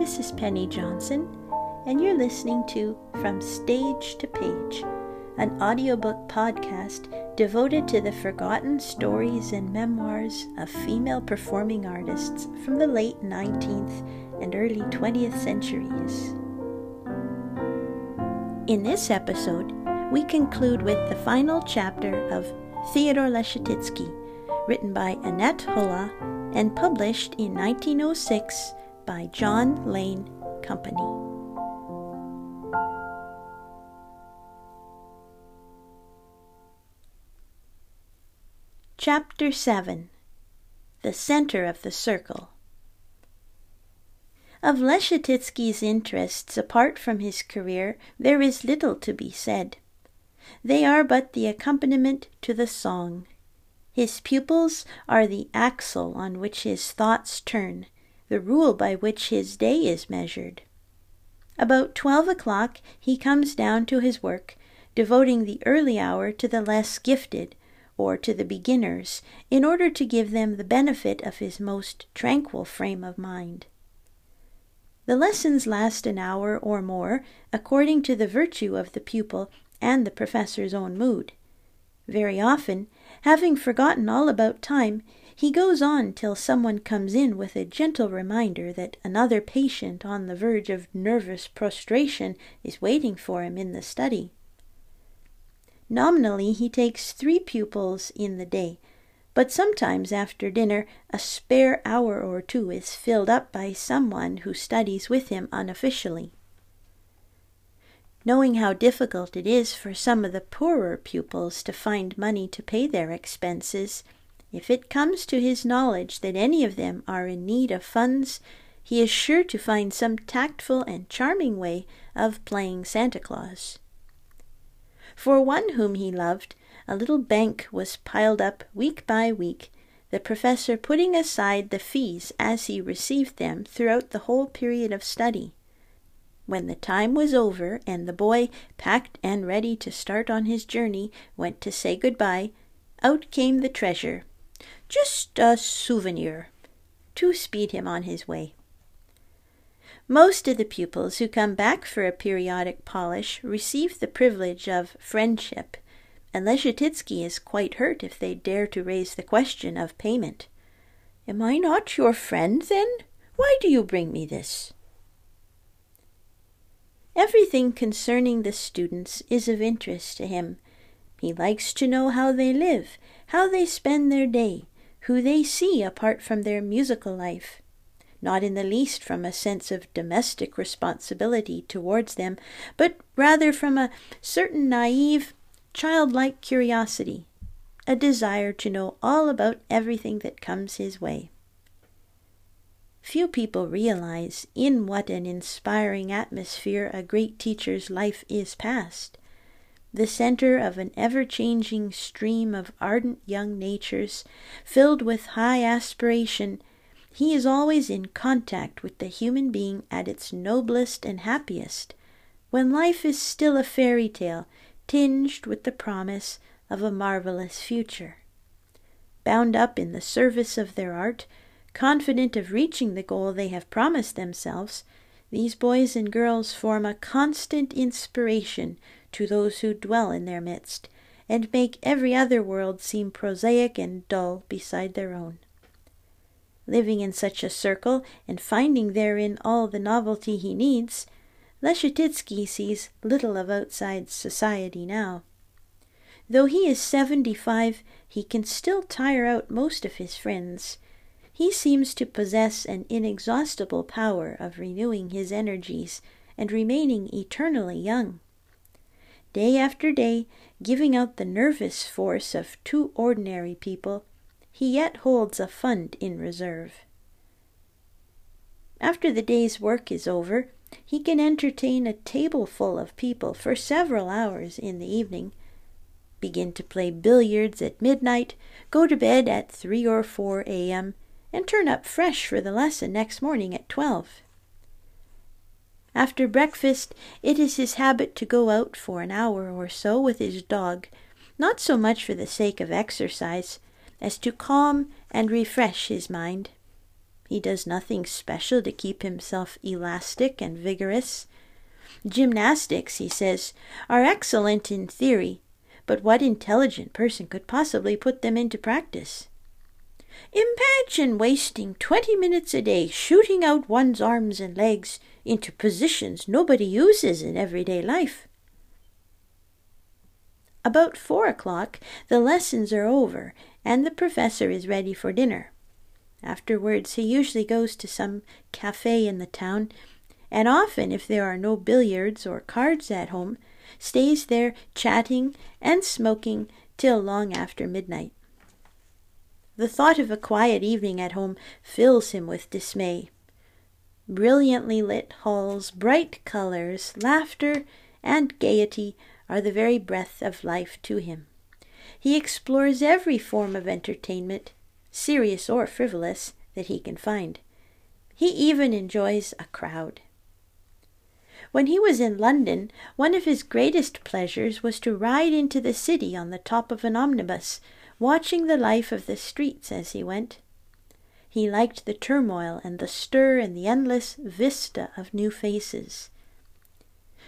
This is Penny Johnson, and you're listening to From Stage to Page, an audiobook podcast devoted to the forgotten stories and memoirs of female performing artists from the late 19th and early 20th centuries. In this episode, we conclude with the final chapter of Theodore Leschetizky, written by Annette Hullah and published in 1906 by John Lane Company. Chapter 7 The Center of the Circle Of Leschetizky's interests apart from his career, there is little to be said. They are but the accompaniment to the song. His pupils are the axle on which his thoughts turn, the rule by which his day is measured. About twelve o'clock he comes down to his work, devoting the early hour to the less gifted, or to the beginners, in order to give them the benefit of his most tranquil frame of mind. The lessons last an hour or more, according to the virtue of the pupil and the professor's own mood. Very often, having forgotten all about time, he goes on till someone comes in with a gentle reminder that another patient on the verge of nervous prostration is waiting for him in the study. Nominally, he takes three pupils in the day, but sometimes after dinner a spare hour or two is filled up by someone who studies with him unofficially. Knowing how difficult it is for some of the poorer pupils to find money to pay their expenses, if it comes to his knowledge that any of them are in need of funds, he is sure to find some tactful and charming way of playing Santa Claus. For one whom he loved, a little bank was piled up week by week, the professor putting aside the fees as he received them throughout the whole period of study. When the time was over and the boy, packed and ready to start on his journey, went to say good bye, out came the treasure just a souvenir to speed him on his way. Most of the pupils who come back for a periodic polish receive the privilege of friendship, and Leschetizky is quite hurt if they dare to raise the question of payment. Am I not your friend, then? Why do you bring me this? Everything concerning the students is of interest to him. He likes to know how they live, how they spend their day, who they see apart from their musical life, not in the least from a sense of domestic responsibility towards them, but rather from a certain naive, childlike curiosity, a desire to know all about everything that comes his way. Few people realize in what an inspiring atmosphere a great teacher's life is passed the center of an ever changing stream of ardent young natures, filled with high aspiration, he is always in contact with the human being at its noblest and happiest, when life is still a fairy tale tinged with the promise of a marvelous future. Bound up in the service of their art, confident of reaching the goal they have promised themselves, these boys and girls form a constant inspiration to those who dwell in their midst, and make every other world seem prosaic and dull beside their own. Living in such a circle, and finding therein all the novelty he needs, Leschetizky sees little of outside society now. Though he is seventy-five, he can still tire out most of his friends. He seems to possess an inexhaustible power of renewing his energies and remaining eternally young day after day, giving out the nervous force of two ordinary people, he yet holds a fund in reserve. After the day's work is over, he can entertain a tableful of people for several hours in the evening, begin to play billiards at midnight, go to bed at three or four a.m., and turn up fresh for the lesson next morning at twelve. After breakfast, it is his habit to go out for an hour or so with his dog, not so much for the sake of exercise as to calm and refresh his mind. He does nothing special to keep himself elastic and vigorous. Gymnastics, he says, are excellent in theory, but what intelligent person could possibly put them into practice? Imagine wasting twenty minutes a day shooting out one's arms and legs into positions nobody uses in everyday life. About four o'clock, the lessons are over, and the professor is ready for dinner. Afterwards, he usually goes to some cafe in the town, and often, if there are no billiards or cards at home, stays there chatting and smoking till long after midnight. The thought of a quiet evening at home fills him with dismay. Brilliantly lit halls, bright colors, laughter, and gaiety are the very breath of life to him. He explores every form of entertainment, serious or frivolous, that he can find. He even enjoys a crowd. When he was in London, one of his greatest pleasures was to ride into the city on the top of an omnibus, watching the life of the streets as he went. He liked the turmoil and the stir and the endless vista of new faces.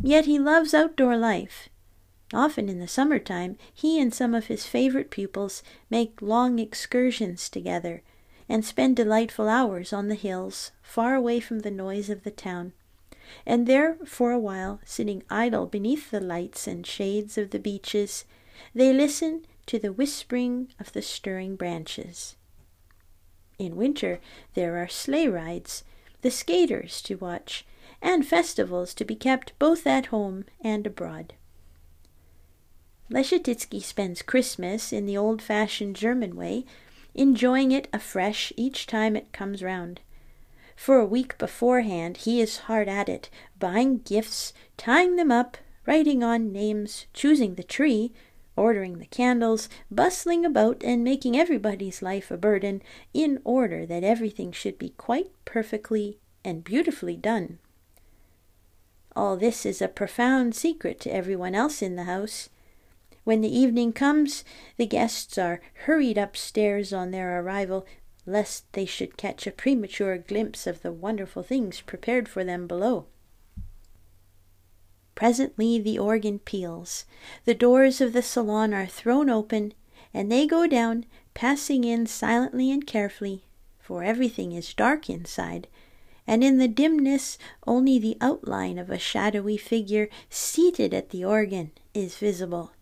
Yet he loves outdoor life. Often in the summer time, he and some of his favorite pupils make long excursions together and spend delightful hours on the hills, far away from the noise of the town, and there for a while, sitting idle beneath the lights and shades of the beeches, they listen to the whispering of the stirring branches. In winter, there are sleigh rides, the skaters to watch, and festivals to be kept both at home and abroad. Leschetizky spends Christmas in the old fashioned German way, enjoying it afresh each time it comes round. For a week beforehand he is hard at it, buying gifts, tying them up, writing on names, choosing the tree, ordering the candles, bustling about and making everybody's life a burden, in order that everything should be quite perfectly and beautifully done. All this is a profound secret to everyone else in the house. When the evening comes, the guests are hurried upstairs on their arrival, lest they should catch a premature glimpse of the wonderful things prepared for them below. Presently the organ peals, the doors of the salon are thrown open, and they go down, passing in silently and carefully, for everything is dark inside, and in the dimness only the outline of a shadowy figure seated at the organ is visible.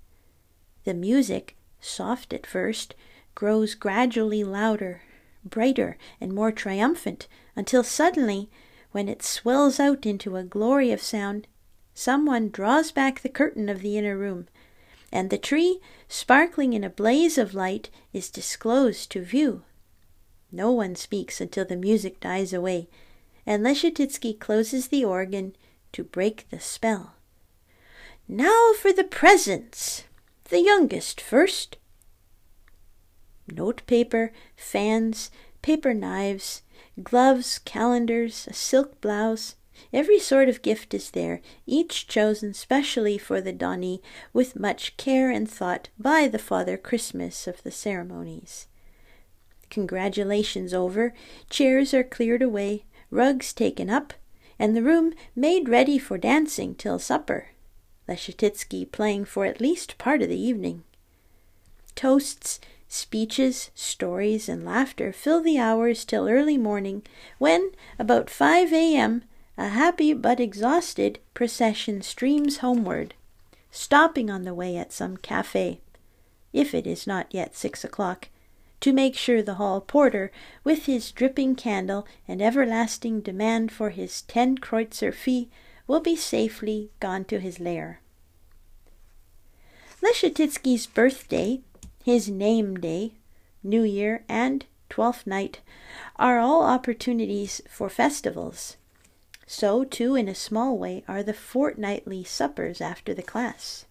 The music, soft at first, grows gradually louder, brighter, and more triumphant, until suddenly, when it swells out into a glory of sound, someone draws back the curtain of the inner room, and the tree, sparkling in a blaze of light, is disclosed to view. No one speaks until the music dies away, and Leschetizky closes the organ to break the spell. Now for the presents! The youngest first. Note paper, fans, paper knives, gloves, calendars, a silk blouse, every sort of gift is there, each chosen specially for the donee with much care and thought by the Father Christmas of the ceremonies. Congratulations over, chairs are cleared away, rugs taken up, and the room made ready for dancing till supper. Leschetizky playing for at least part of the evening. Toasts, speeches, stories, and laughter fill the hours till early morning, when, about 5 a.m., a happy but exhausted procession streams homeward, stopping on the way at some cafe, if it is not yet six o'clock, to make sure the hall porter, with his dripping candle and everlasting demand for his ten kreutzer fee, will be safely gone to his lair. Leschetizky's birthday, his name day, New Year, and Twelfth Night are all opportunities for festivals. So, too, in a small way, are the fortnightly suppers after the class.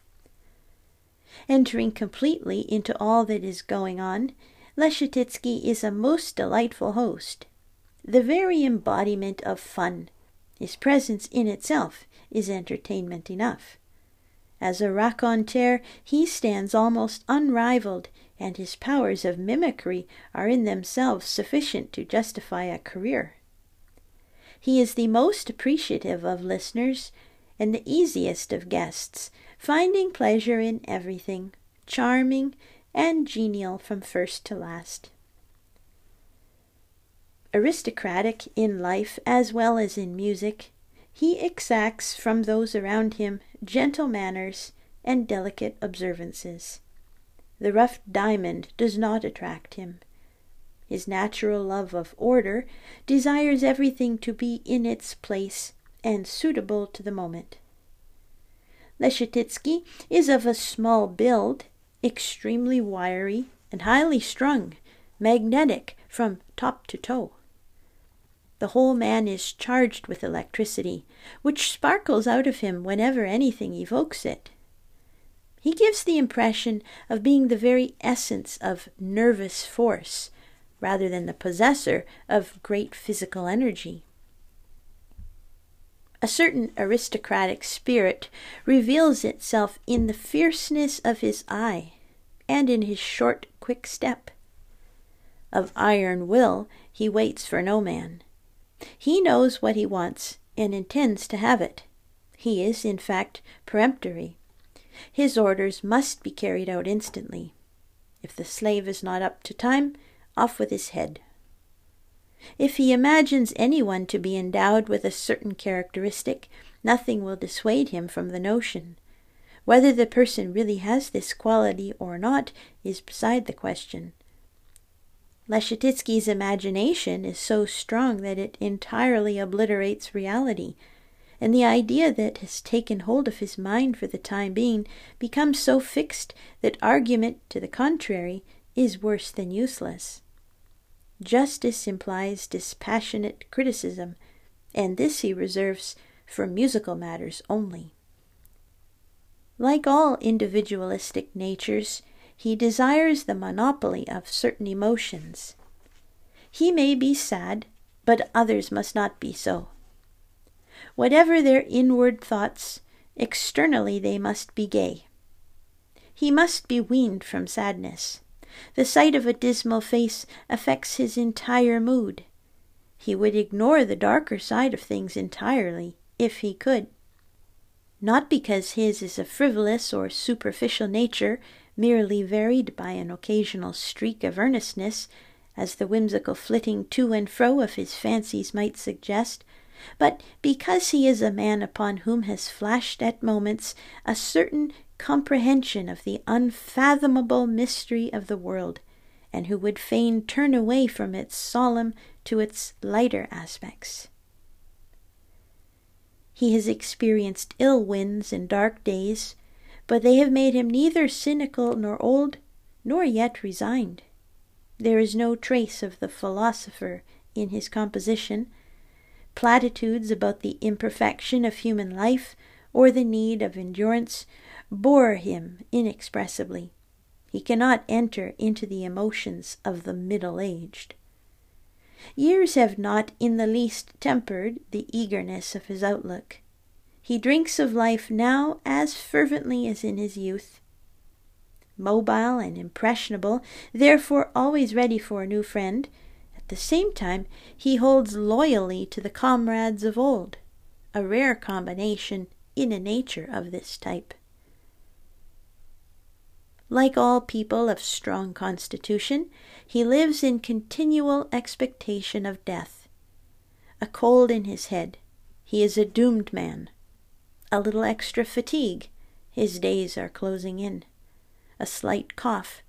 Entering completely into all that is going on, Leschetizky is a most delightful host, the very embodiment of fun his presence in itself is entertainment enough. As a raconteur, he stands almost unrivaled and his powers of mimicry are in themselves sufficient to justify a career. He is the most appreciative of listeners and the easiest of guests, finding pleasure in everything, charming and genial from first to last. Aristocratic in life as well as in music, he exacts from those around him gentle manners and delicate observances. The rough diamond does not attract him. His natural love of order desires everything to be in its place and suitable to the moment. Leschetizky is of a small build, extremely wiry, and highly strung, magnetic from top to toe. The whole man is charged with electricity, which sparkles out of him whenever anything evokes it. He gives the impression of being the very essence of nervous force, rather than the possessor of great physical energy. A certain aristocratic spirit reveals itself in the fierceness of his eye and in his short, quick step. Of iron will he waits for no man. He knows what he wants and intends to have it. He is, in fact, peremptory. His orders must be carried out instantly. If the slave is not up to time, off with his head. If he imagines anyone to be endowed with a certain characteristic, nothing will dissuade him from the notion. Whether the person really has this quality or not is beside the question. Leschetizky's imagination is so strong that it entirely obliterates reality, and the idea that has taken hold of his mind for the time being becomes so fixed that argument to the contrary is worse than useless. Justice implies dispassionate criticism, and this he reserves for musical matters only. Like all individualistic natures, he desires the monopoly of certain emotions. He may be sad, but others must not be so. Whatever their inward thoughts, externally they must be gay. He must be weaned from sadness. The sight of a dismal face affects his entire mood. He would ignore the darker side of things entirely, if he could. Not because his is a frivolous or superficial nature, merely varied by an occasional streak of earnestness, as the whimsical flitting to and fro of his fancies might suggest, but because he is a man upon whom has flashed at moments a certain comprehension of the unfathomable mystery of the world, and who would fain turn away from its solemn to its lighter aspects. He has experienced ill winds and dark days, but they have made him neither cynical nor old, nor yet resigned. There is no trace of the philosopher in his composition. Platitudes about the imperfection of human life or the need of endurance bore him inexpressibly. He cannot enter into the emotions of the middle aged. Years have not in the least tempered the eagerness of his outlook. He drinks of life now as fervently as in his youth. Mobile and impressionable, therefore always ready for a new friend, at the same time he holds loyally to the comrades of old, a rare combination in a nature of this type. Like all people of strong constitution, he lives in continual expectation of death. A cold in his head, he is a doomed man a little extra fatigue, his days are closing in. A slight cough,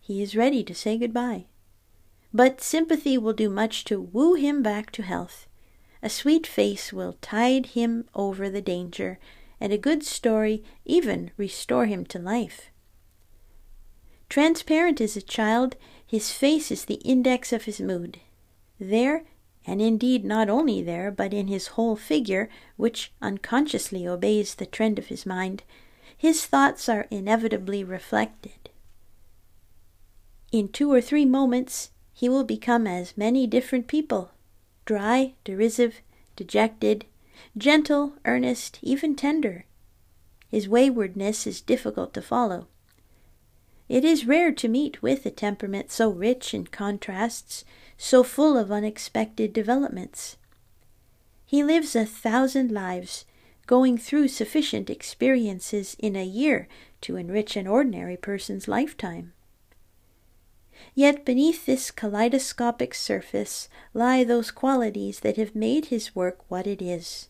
he is ready to say goodbye. But sympathy will do much to woo him back to health. A sweet face will tide him over the danger, and a good story even restore him to life. Transparent as a child, his face is the index of his mood. There and indeed not only there, but in his whole figure, which unconsciously obeys the trend of his mind, his thoughts are inevitably reflected. In two or three moments he will become as many different people dry, derisive, dejected, gentle, earnest, even tender. His waywardness is difficult to follow. It is rare to meet with a temperament so rich in contrasts, so full of unexpected developments. He lives a thousand lives, going through sufficient experiences in a year to enrich an ordinary person's lifetime. Yet beneath this kaleidoscopic surface lie those qualities that have made his work what it is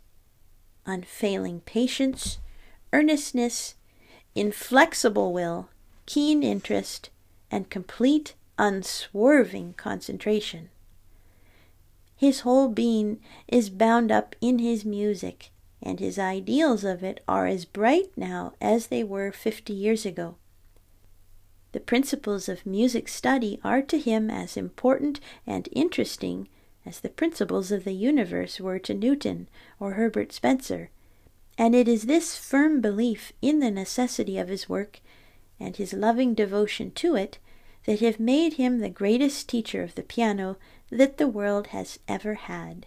unfailing patience, earnestness, inflexible will, keen interest, and complete, unswerving concentration. His whole being is bound up in his music, and his ideals of it are as bright now as they were fifty years ago. The principles of music study are to him as important and interesting as the principles of the universe were to Newton or Herbert Spencer, and it is this firm belief in the necessity of his work and his loving devotion to it that have made him the greatest teacher of the piano that the world has ever had.